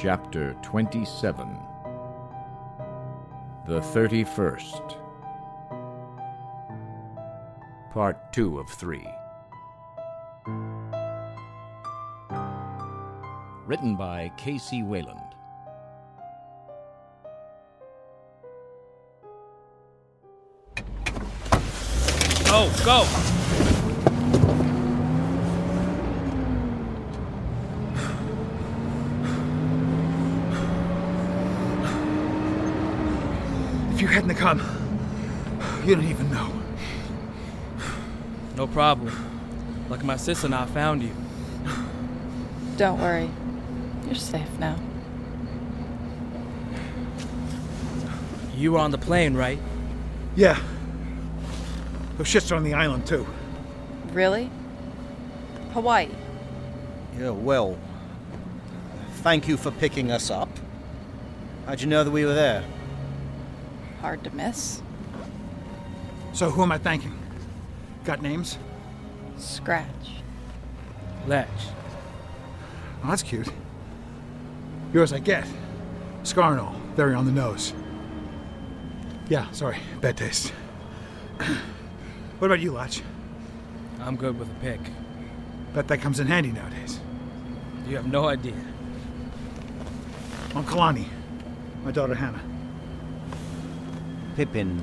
Chapter 27 The 31st Part 2 of 3 Written by K.C. Wayland. Oh, go, go! If you hadn't have come, you don't even know. No problem. Like my sister and I found you. Don't worry. You're safe now. You were on the plane, right? Yeah. Those shits are on the island, too. Really? Hawaii. Yeah, well, thank you for picking us up. How'd you know that we were there? Hard to miss. So who am I thanking? Got names? Scratch. Letch. Oh, that's cute. Yours I get. Scar and all. Very on the nose. Yeah, sorry. Bad taste. what about you, Latch? I'm good with a pick. Bet that comes in handy nowadays. You have no idea. I'm Kalani. My daughter Hannah. Pippin,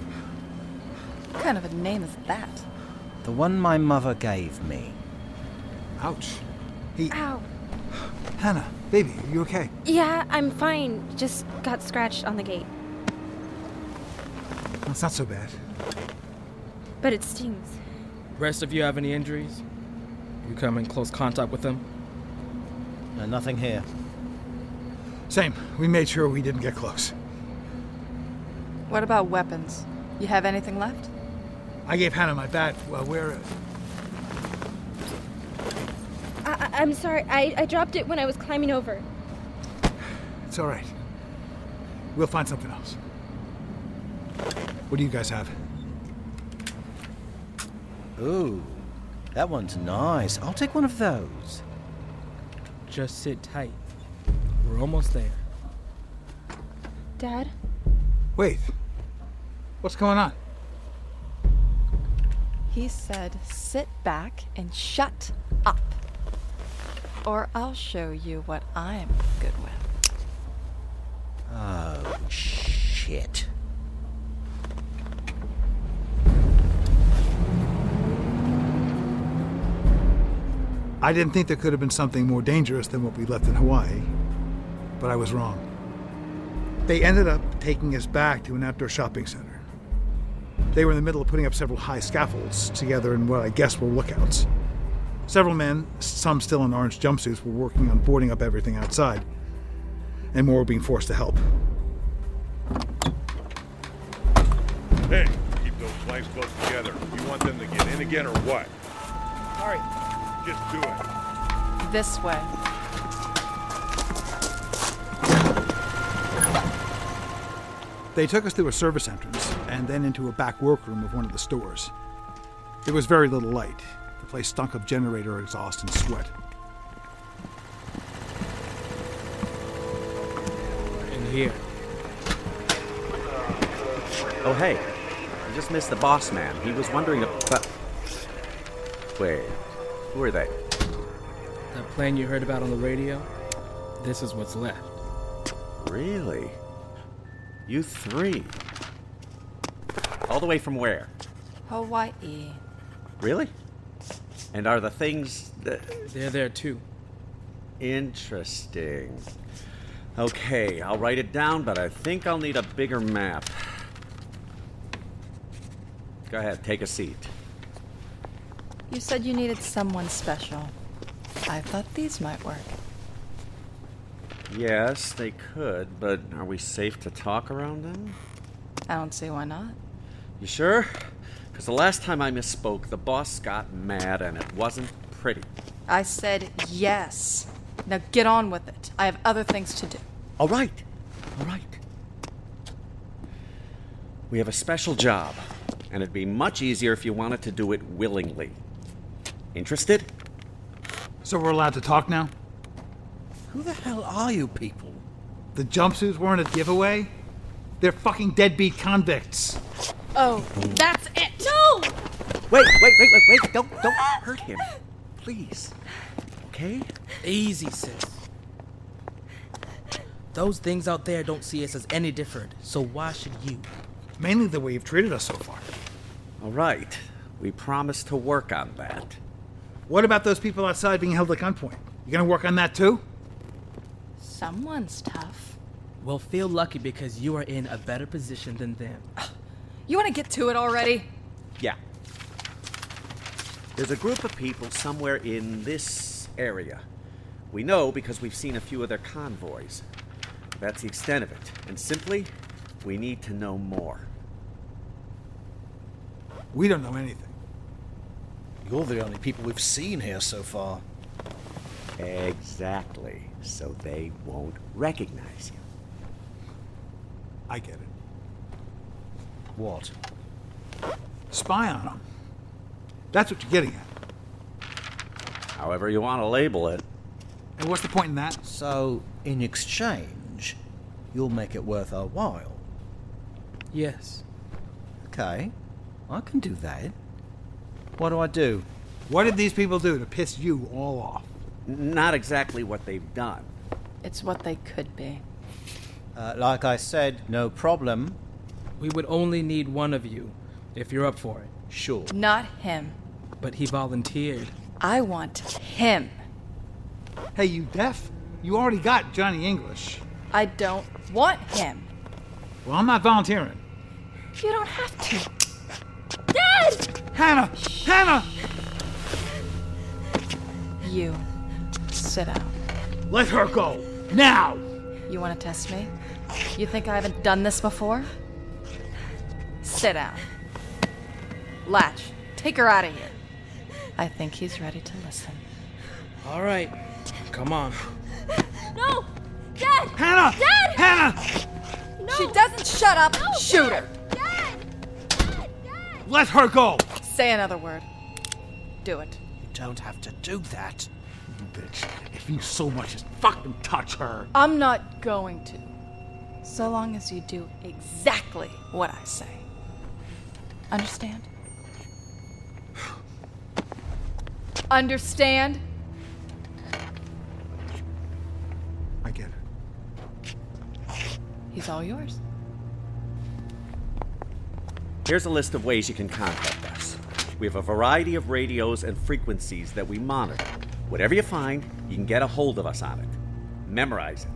What kind of a name is that? the one my mother gave me. Ouch. He. Ow. Hannah, baby, are you okay? Yeah, I'm fine. Just got scratched on the gate. That's not so bad. But it stings. Rest of you have any injuries? You come in close contact with them? No, nothing here. Same. We made sure we didn't get close. What about weapons? You have anything left? I gave Hannah my bat. Well, where? Uh, I- I- I'm sorry. I-, I dropped it when I was climbing over. It's all right. We'll find something else. What do you guys have? Ooh, that one's nice. I'll take one of those. Just sit tight. We're almost there. Dad? Wait. What's going on? He said, sit back and shut up. Or I'll show you what I'm good with. Oh, shit. I didn't think there could have been something more dangerous than what we left in Hawaii, but I was wrong. They ended up taking us back to an outdoor shopping center. They were in the middle of putting up several high scaffolds together in what I guess were lookouts. Several men, some still in orange jumpsuits, were working on boarding up everything outside, and more were being forced to help. Hey, keep those flanks close together. You want them to get in again or what? Alright, just do it. This way. They took us through a service entrance and then into a back workroom of one of the stores. There was very little light. The place stunk of generator exhaust and sweat. In here. Oh, hey. I just missed the boss man. He was wondering about. Wait, who are they? That plane you heard about on the radio? This is what's left. Really? You three? All the way from where? Hawaii. Really? And are the things that. They're there too. Interesting. Okay, I'll write it down, but I think I'll need a bigger map. Go ahead, take a seat. You said you needed someone special. I thought these might work. Yes, they could, but are we safe to talk around them? I don't see why not. You sure? Because the last time I misspoke, the boss got mad and it wasn't pretty. I said yes. Now get on with it. I have other things to do. All right, all right. We have a special job, and it'd be much easier if you wanted to do it willingly. Interested? So we're allowed to talk now? Who the hell are you people? The jumpsuits weren't a giveaway? They're fucking deadbeat convicts. Oh, that's it. No! Wait, wait, wait, wait, wait! Don't, don't hurt him, please. Okay? Easy, sis. Those things out there don't see us as any different, so why should you? Mainly the way you've treated us so far. All right. We promise to work on that. What about those people outside being held at gunpoint? You gonna work on that too? Someone's tough. We'll feel lucky because you are in a better position than them. You want to get to it already? Yeah. There's a group of people somewhere in this area. We know because we've seen a few of their convoys. That's the extent of it. And simply, we need to know more. We don't know anything. You're the only people we've seen here so far. Exactly. So they won't recognize you. I get it. What? Spy on them. That's what you're getting at. However, you want to label it. And what's the point in that? So, in exchange, you'll make it worth our while. Yes. Okay, I can do that. What do I do? What did these people do to piss you all off? Not exactly what they've done. It's what they could be. Uh, like I said, no problem. We would only need one of you, if you're up for it. Sure. Not him. But he volunteered. I want him. Hey, you deaf? You already got Johnny English. I don't want him. Well, I'm not volunteering. You don't have to. Dad! Hannah! Hannah! You sit down. Let her go! Now! You want to test me? You think I haven't done this before? Sit down. Latch, take her out of here. I think he's ready to listen. All right. Come on. No! Dad! Hannah! Dad! Hannah! No! She doesn't shut up. No, Shoot Dad! her. Dad! Dad! Dad! Let her go! Say another word. Do it. You don't have to do that. You Bitch, if you so much as fucking touch her. I'm not going to. So long as you do exactly what I say. Understand? Understand? I get it. He's all yours. Here's a list of ways you can contact us. We have a variety of radios and frequencies that we monitor. Whatever you find, you can get a hold of us on it. Memorize it.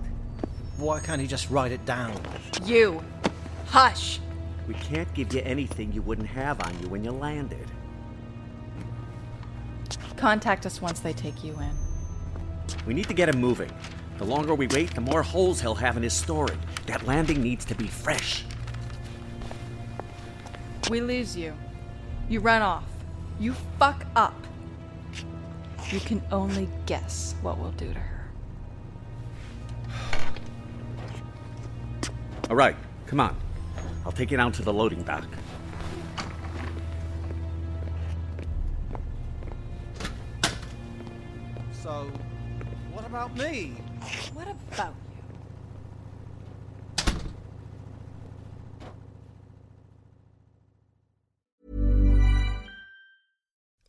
Why can't he just write it down? You. Hush. We can't give you anything you wouldn't have on you when you landed. Contact us once they take you in. We need to get him moving. The longer we wait, the more holes he'll have in his story. That landing needs to be fresh. We lose you. You run off. You fuck up. You can only guess what we'll do to her. All right, come on. I'll take you down to the loading dock. So, what about me? What about you?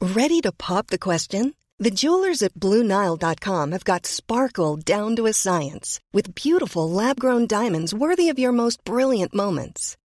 Ready to pop the question? The jewelers at BlueNile.com have got sparkle down to a science with beautiful lab grown diamonds worthy of your most brilliant moments.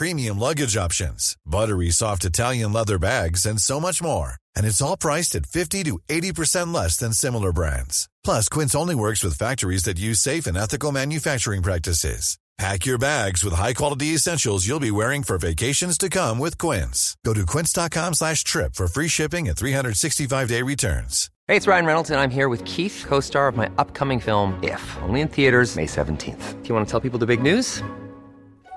premium luggage options, buttery soft Italian leather bags, and so much more. And it's all priced at 50 to 80% less than similar brands. Plus, Quince only works with factories that use safe and ethical manufacturing practices. Pack your bags with high-quality essentials you'll be wearing for vacations to come with Quince. Go to quince.com slash trip for free shipping and 365-day returns. Hey, it's Ryan Reynolds, and I'm here with Keith, co star of my upcoming film, If, only in theaters, May 17th. Do you want to tell people the big news?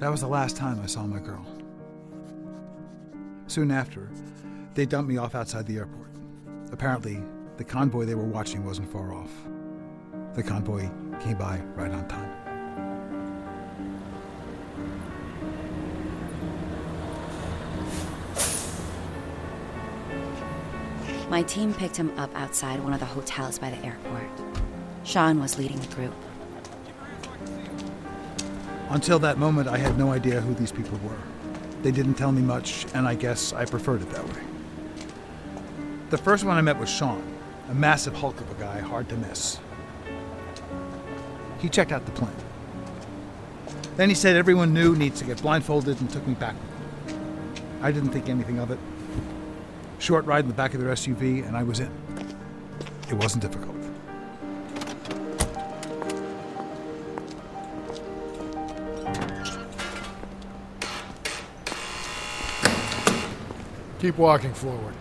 That was the last time I saw my girl. Soon after, they dumped me off outside the airport. Apparently, the convoy they were watching wasn't far off. The convoy came by right on time. My team picked him up outside one of the hotels by the airport. Sean was leading the group. Until that moment, I had no idea who these people were. They didn't tell me much, and I guess I preferred it that way. The first one I met was Sean, a massive hulk of a guy, hard to miss. He checked out the plane. Then he said everyone new needs to get blindfolded and took me back. I didn't think anything of it. Short ride in the back of their SUV, and I was in. It wasn't difficult. Keep walking forward.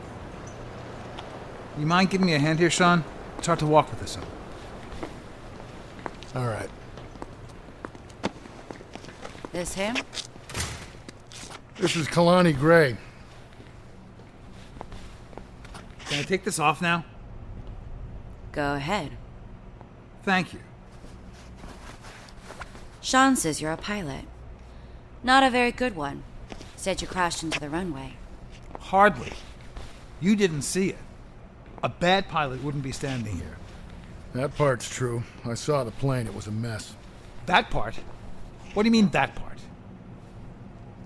You mind giving me a hand here, Sean? It's hard to walk with this on. All right. This him? This is Kalani Gray. Can I take this off now? Go ahead. Thank you. Sean says you're a pilot. Not a very good one. Said you crashed into the runway. Hardly. You didn't see it. A bad pilot wouldn't be standing here. That part's true. I saw the plane. It was a mess. That part? What do you mean, that part?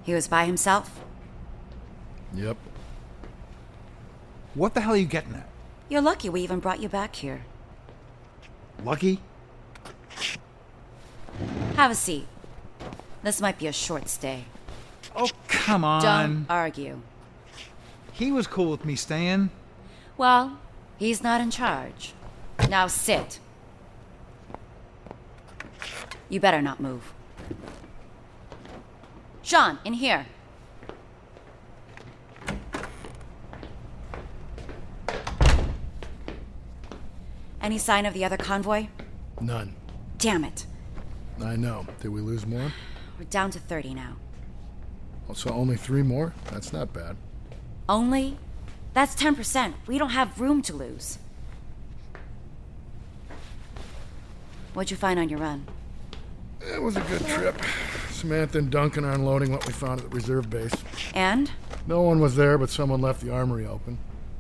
He was by himself? Yep. What the hell are you getting at? You're lucky we even brought you back here. Lucky? Have a seat. This might be a short stay. Oh, come on. Don't argue. He was cool with me staying. Well, he's not in charge. Now sit. You better not move. Sean, in here. Any sign of the other convoy? None. Damn it. I know. Did we lose more? We're down to 30 now. So only three more? That's not bad. Only? That's 10%. We don't have room to lose. What'd you find on your run? It was a good trip. Samantha and Duncan are unloading what we found at the reserve base. And? No one was there, but someone left the armory open.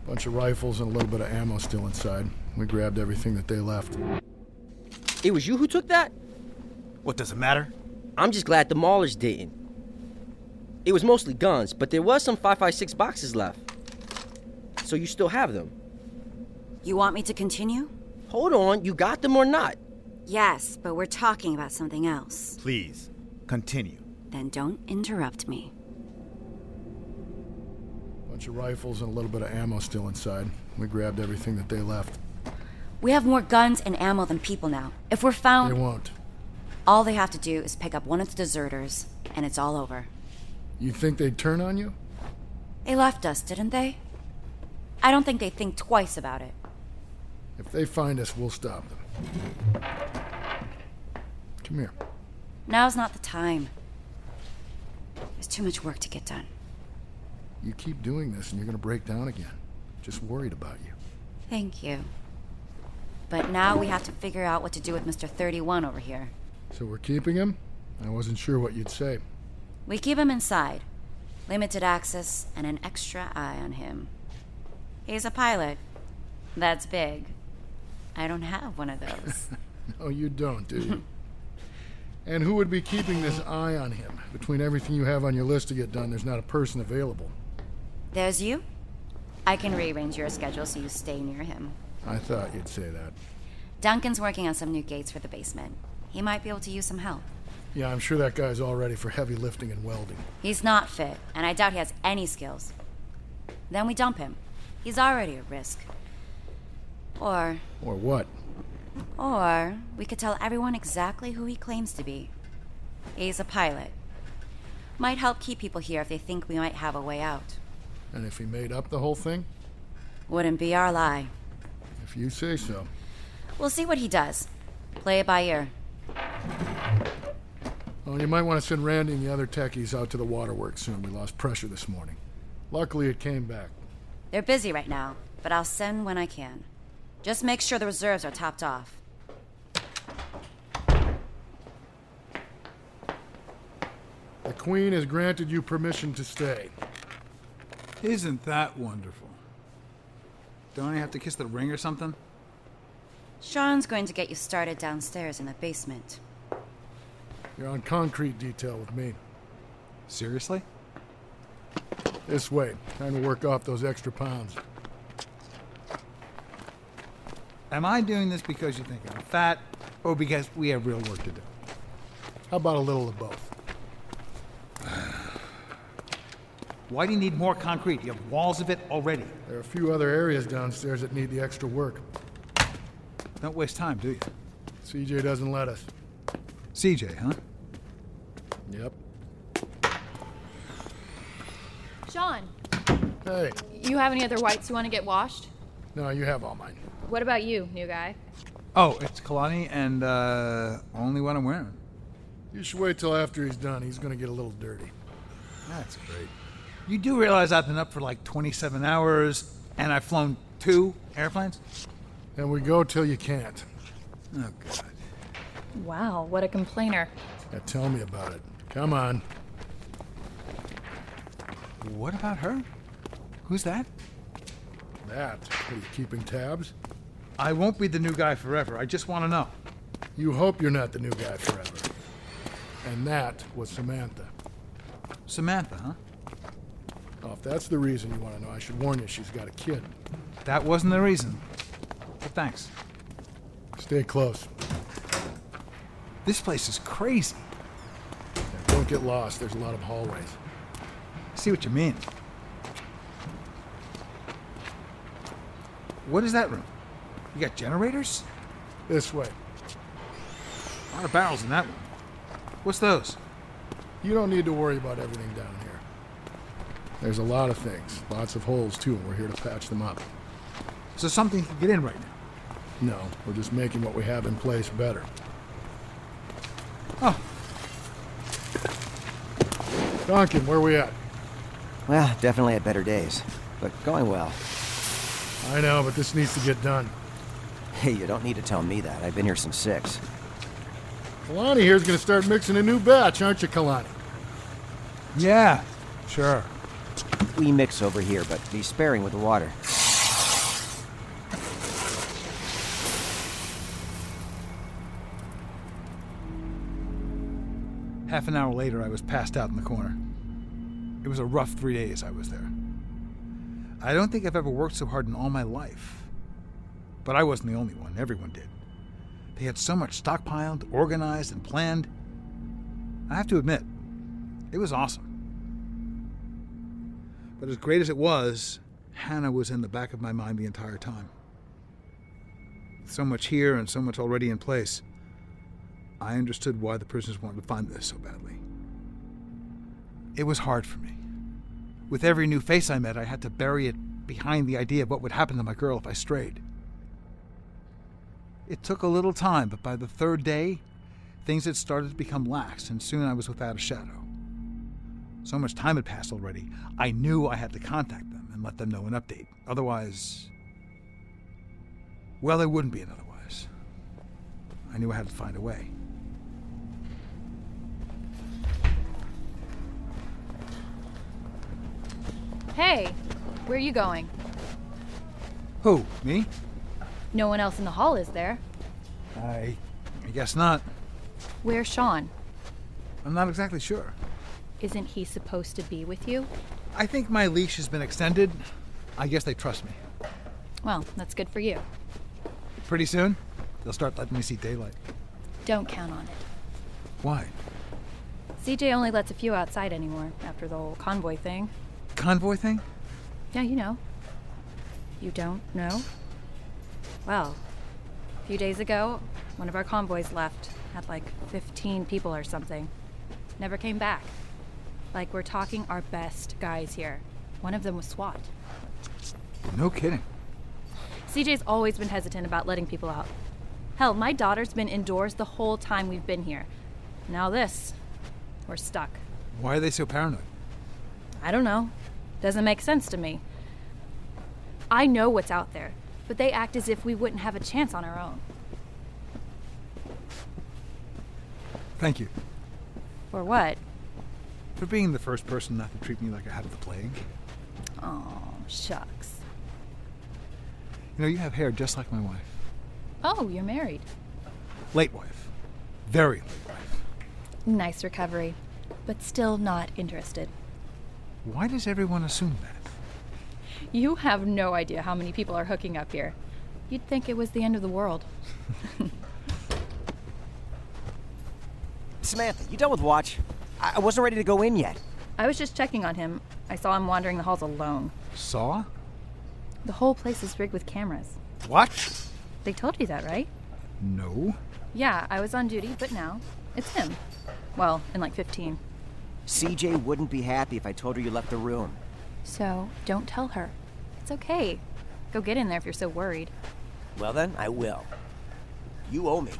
Bunch of rifles and a little bit of ammo still inside. We grabbed everything that they left. It was you who took that? What does it matter? I'm just glad the Maulers didn't. It was mostly guns, but there was some 556 boxes left. So you still have them? You want me to continue? Hold on, you got them or not? Yes, but we're talking about something else. Please, continue. Then don't interrupt me. Bunch of rifles and a little bit of ammo still inside. We grabbed everything that they left. We have more guns and ammo than people now. If we're found. They won't. All they have to do is pick up one of the deserters, and it's all over. You think they'd turn on you? They left us, didn't they? I don't think they think twice about it. If they find us, we'll stop them. Come here. Now's not the time. There's too much work to get done. You keep doing this and you're going to break down again. Just worried about you. Thank you. But now we have to figure out what to do with Mr. 31 over here. So we're keeping him? I wasn't sure what you'd say. We keep him inside. Limited access and an extra eye on him. He's a pilot. That's big. I don't have one of those. no, you don't, do you? and who would be keeping this eye on him? Between everything you have on your list to get done, there's not a person available. There's you. I can rearrange your schedule so you stay near him. I thought you'd say that. Duncan's working on some new gates for the basement. He might be able to use some help. Yeah, I'm sure that guy's all ready for heavy lifting and welding. He's not fit, and I doubt he has any skills. Then we dump him. He's already at risk. Or. Or what? Or we could tell everyone exactly who he claims to be. He's a pilot. Might help keep people here if they think we might have a way out. And if he made up the whole thing? Wouldn't be our lie. If you say so. We'll see what he does. Play it by ear. Well, you might want to send Randy and the other techies out to the waterworks soon. We lost pressure this morning. Luckily, it came back. They're busy right now, but I'll send when I can. Just make sure the reserves are topped off. The Queen has granted you permission to stay. Isn't that wonderful? Don't I have to kiss the ring or something? Sean's going to get you started downstairs in the basement. You're on concrete detail with me. Seriously? This way. Time to work off those extra pounds. Am I doing this because you think I'm fat, or because we have real work to do? How about a little of both? Why do you need more concrete? You have walls of it already. There are a few other areas downstairs that need the extra work. Don't waste time, do you? CJ doesn't let us. CJ, huh? Yep. Sean, Hey. you have any other whites you want to get washed? No, you have all mine. What about you, new guy? Oh, it's Kalani, and uh, only what I'm wearing. You should wait till after he's done. He's gonna get a little dirty. That's great. You do realize I've been up for like 27 hours, and I've flown two airplanes? And we go till you can't. Oh, God. Wow, what a complainer. Now tell me about it. Come on. What about her? Who's that? That. Are you keeping tabs? I won't be the new guy forever. I just want to know. You hope you're not the new guy forever. And that was Samantha. Samantha, huh? Oh, if that's the reason you want to know, I should warn you she's got a kid. That wasn't the reason. But thanks. Stay close. This place is crazy. Don't get lost. There's a lot of hallways. I see what you mean. What is that room? You got generators? This way. A lot of barrels in that one. What's those? You don't need to worry about everything down here. There's a lot of things. Lots of holes, too, and we're here to patch them up. So something can get in right now? No, we're just making what we have in place better. Oh. Duncan, where we at? Well, definitely had better days, but going well. I know, but this needs to get done. Hey, you don't need to tell me that. I've been here since six. Kalani here's gonna start mixing a new batch, aren't you, Kalani? Yeah, sure. We mix over here, but be sparing with the water. Half an hour later, I was passed out in the corner. It was a rough three days I was there. I don't think I've ever worked so hard in all my life. But I wasn't the only one, everyone did. They had so much stockpiled, organized, and planned. I have to admit, it was awesome. But as great as it was, Hannah was in the back of my mind the entire time. So much here and so much already in place, I understood why the prisoners wanted to find this so badly. It was hard for me. With every new face I met, I had to bury it behind the idea of what would happen to my girl if I strayed. It took a little time, but by the third day, things had started to become lax, and soon I was without a shadow. So much time had passed already, I knew I had to contact them and let them know an update. Otherwise. Well, there wouldn't be an otherwise. I knew I had to find a way. Hey, where are you going? Who? Me? No one else in the hall is there. I. I guess not. Where's Sean? I'm not exactly sure. Isn't he supposed to be with you? I think my leash has been extended. I guess they trust me. Well, that's good for you. Pretty soon, they'll start letting me see daylight. Don't count on it. Why? CJ only lets a few outside anymore after the whole convoy thing. Convoy thing? Yeah, you know. You don't know? Well, a few days ago, one of our convoys left. Had like 15 people or something. Never came back. Like, we're talking our best guys here. One of them was SWAT. No kidding. CJ's always been hesitant about letting people out. Hell, my daughter's been indoors the whole time we've been here. Now this. We're stuck. Why are they so paranoid? I don't know. Doesn't make sense to me. I know what's out there, but they act as if we wouldn't have a chance on our own. Thank you. For what? For being the first person not to treat me like I had the plague. Oh, shucks. You know, you have hair just like my wife. Oh, you're married. Late wife. Very late wife. Nice recovery, but still not interested. Why does everyone assume that? You have no idea how many people are hooking up here. You'd think it was the end of the world. Samantha, you done with Watch? I I wasn't ready to go in yet. I was just checking on him. I saw him wandering the halls alone. Saw? The whole place is rigged with cameras. What? They told you that, right? No. Yeah, I was on duty, but now it's him. Well, in like 15. CJ wouldn't be happy if I told her you left the room. So don't tell her. It's okay. Go get in there if you're so worried. Well then, I will. You owe me.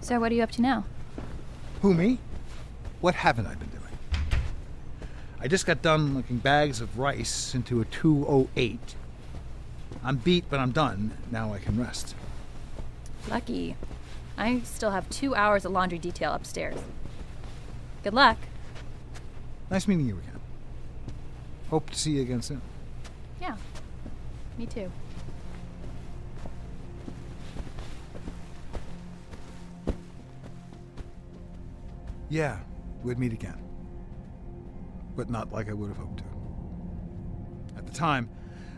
So what are you up to now? Who, me? What haven't I been doing? I just got done looking bags of rice into a 208. I'm beat, but I'm done. Now I can rest. Lucky. I still have two hours of laundry detail upstairs. Good luck. Nice meeting you again. Hope to see you again soon. Yeah, me too. Yeah, we'd meet again. But not like I would have hoped to. At the time,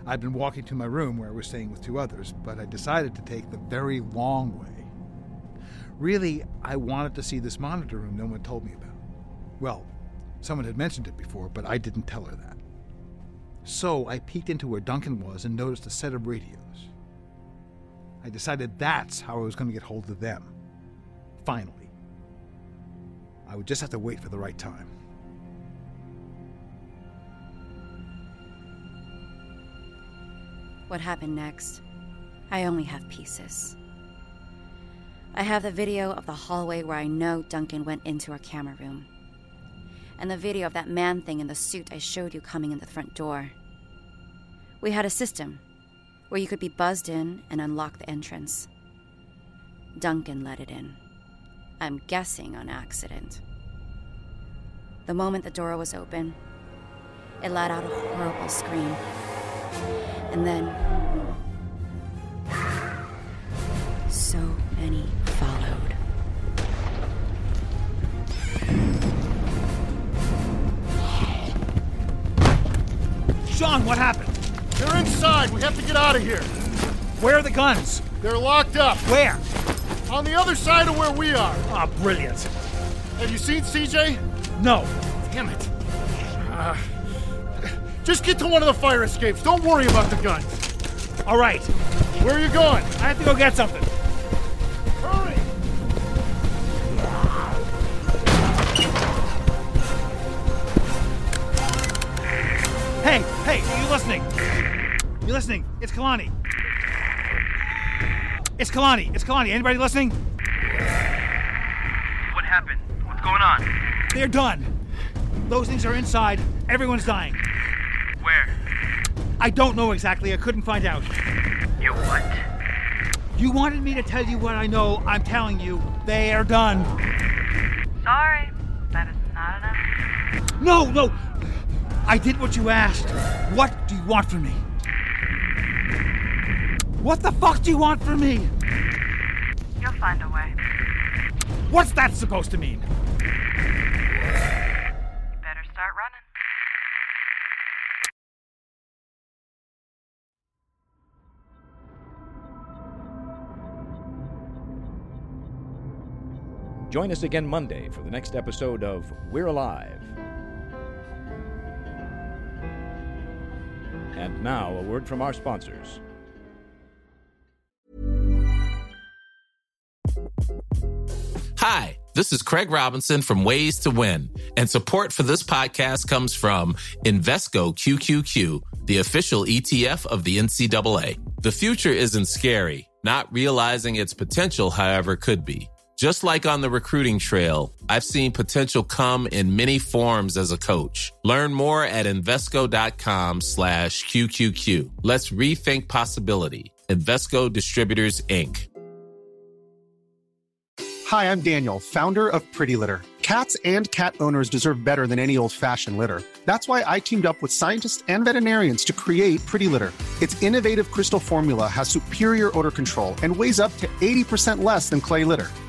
I'd been walking to my room where I was staying with two others, but I decided to take the very long way. Really, I wanted to see this monitor room no one told me about. Well, someone had mentioned it before, but I didn't tell her that. So I peeked into where Duncan was and noticed a set of radios. I decided that's how I was going to get hold of them. Finally. I would just have to wait for the right time. What happened next? I only have pieces. I have the video of the hallway where I know Duncan went into our camera room. And the video of that man thing in the suit I showed you coming in the front door. We had a system where you could be buzzed in and unlock the entrance. Duncan let it in. I'm guessing on accident. The moment the door was open, it let out a horrible scream. And then. So many followed. Sean, what happened? They're inside. We have to get out of here. Where are the guns? They're locked up. Where? On the other side of where we are. Ah, brilliant. Have you seen CJ? No. Damn it. Uh, just get to one of the fire escapes. Don't worry about the guns. All right. Where are you going? I have to go get something. Hey, you listening? You listening? It's Kalani. It's Kalani. It's Kalani. Anybody listening? What happened? What's going on? They're done. Those things are inside. Everyone's dying. Where? I don't know exactly. I couldn't find out. You what? You wanted me to tell you what I know. I'm telling you. They are done. Sorry, that is not enough. No, no! I did what you asked. What do you want from me? What the fuck do you want from me? You'll find a way. What's that supposed to mean? You better start running. Join us again Monday for the next episode of We're Alive. And now, a word from our sponsors. Hi, this is Craig Robinson from Ways to Win, and support for this podcast comes from Invesco QQQ, the official ETF of the NCAA. The future isn't scary, not realizing its potential, however, could be. Just like on the recruiting trail, I've seen potential come in many forms as a coach. Learn more at Invesco.com slash QQQ. Let's rethink possibility. Invesco Distributors, Inc. Hi, I'm Daniel, founder of Pretty Litter. Cats and cat owners deserve better than any old fashioned litter. That's why I teamed up with scientists and veterinarians to create Pretty Litter. Its innovative crystal formula has superior odor control and weighs up to 80% less than clay litter.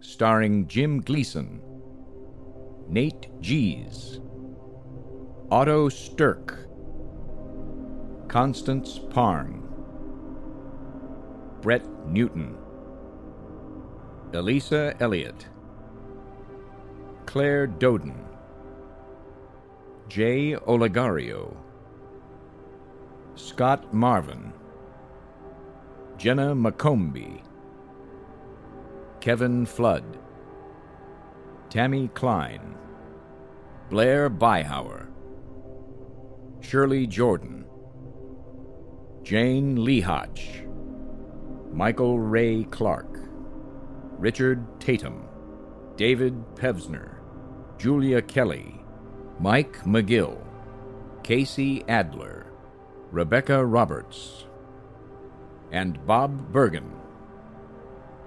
Starring Jim Gleason, Nate Gies, Otto Stirk, Constance Parn, Brett Newton, Elisa Elliott, Claire Doden, Jay Olegario, Scott Marvin, Jenna McCombie, Kevin Flood, Tammy Klein, Blair Byhauer, Shirley Jordan, Jane Lehotch, Michael Ray Clark, Richard Tatum, David Pevsner, Julia Kelly, Mike McGill, Casey Adler, Rebecca Roberts, and Bob Bergen.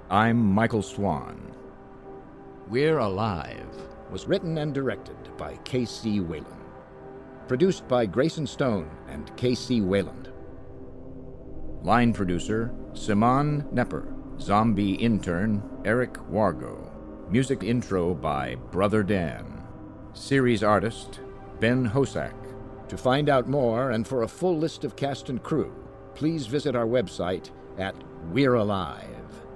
I'm Michael Swan. We're Alive was written and directed by K.C. Wayland. Produced by Grayson Stone and K.C. Wayland. Line producer Simon Nepper. Zombie intern Eric Wargo. Music intro by Brother Dan. Series artist Ben Hosak. To find out more and for a full list of cast and crew, please visit our website at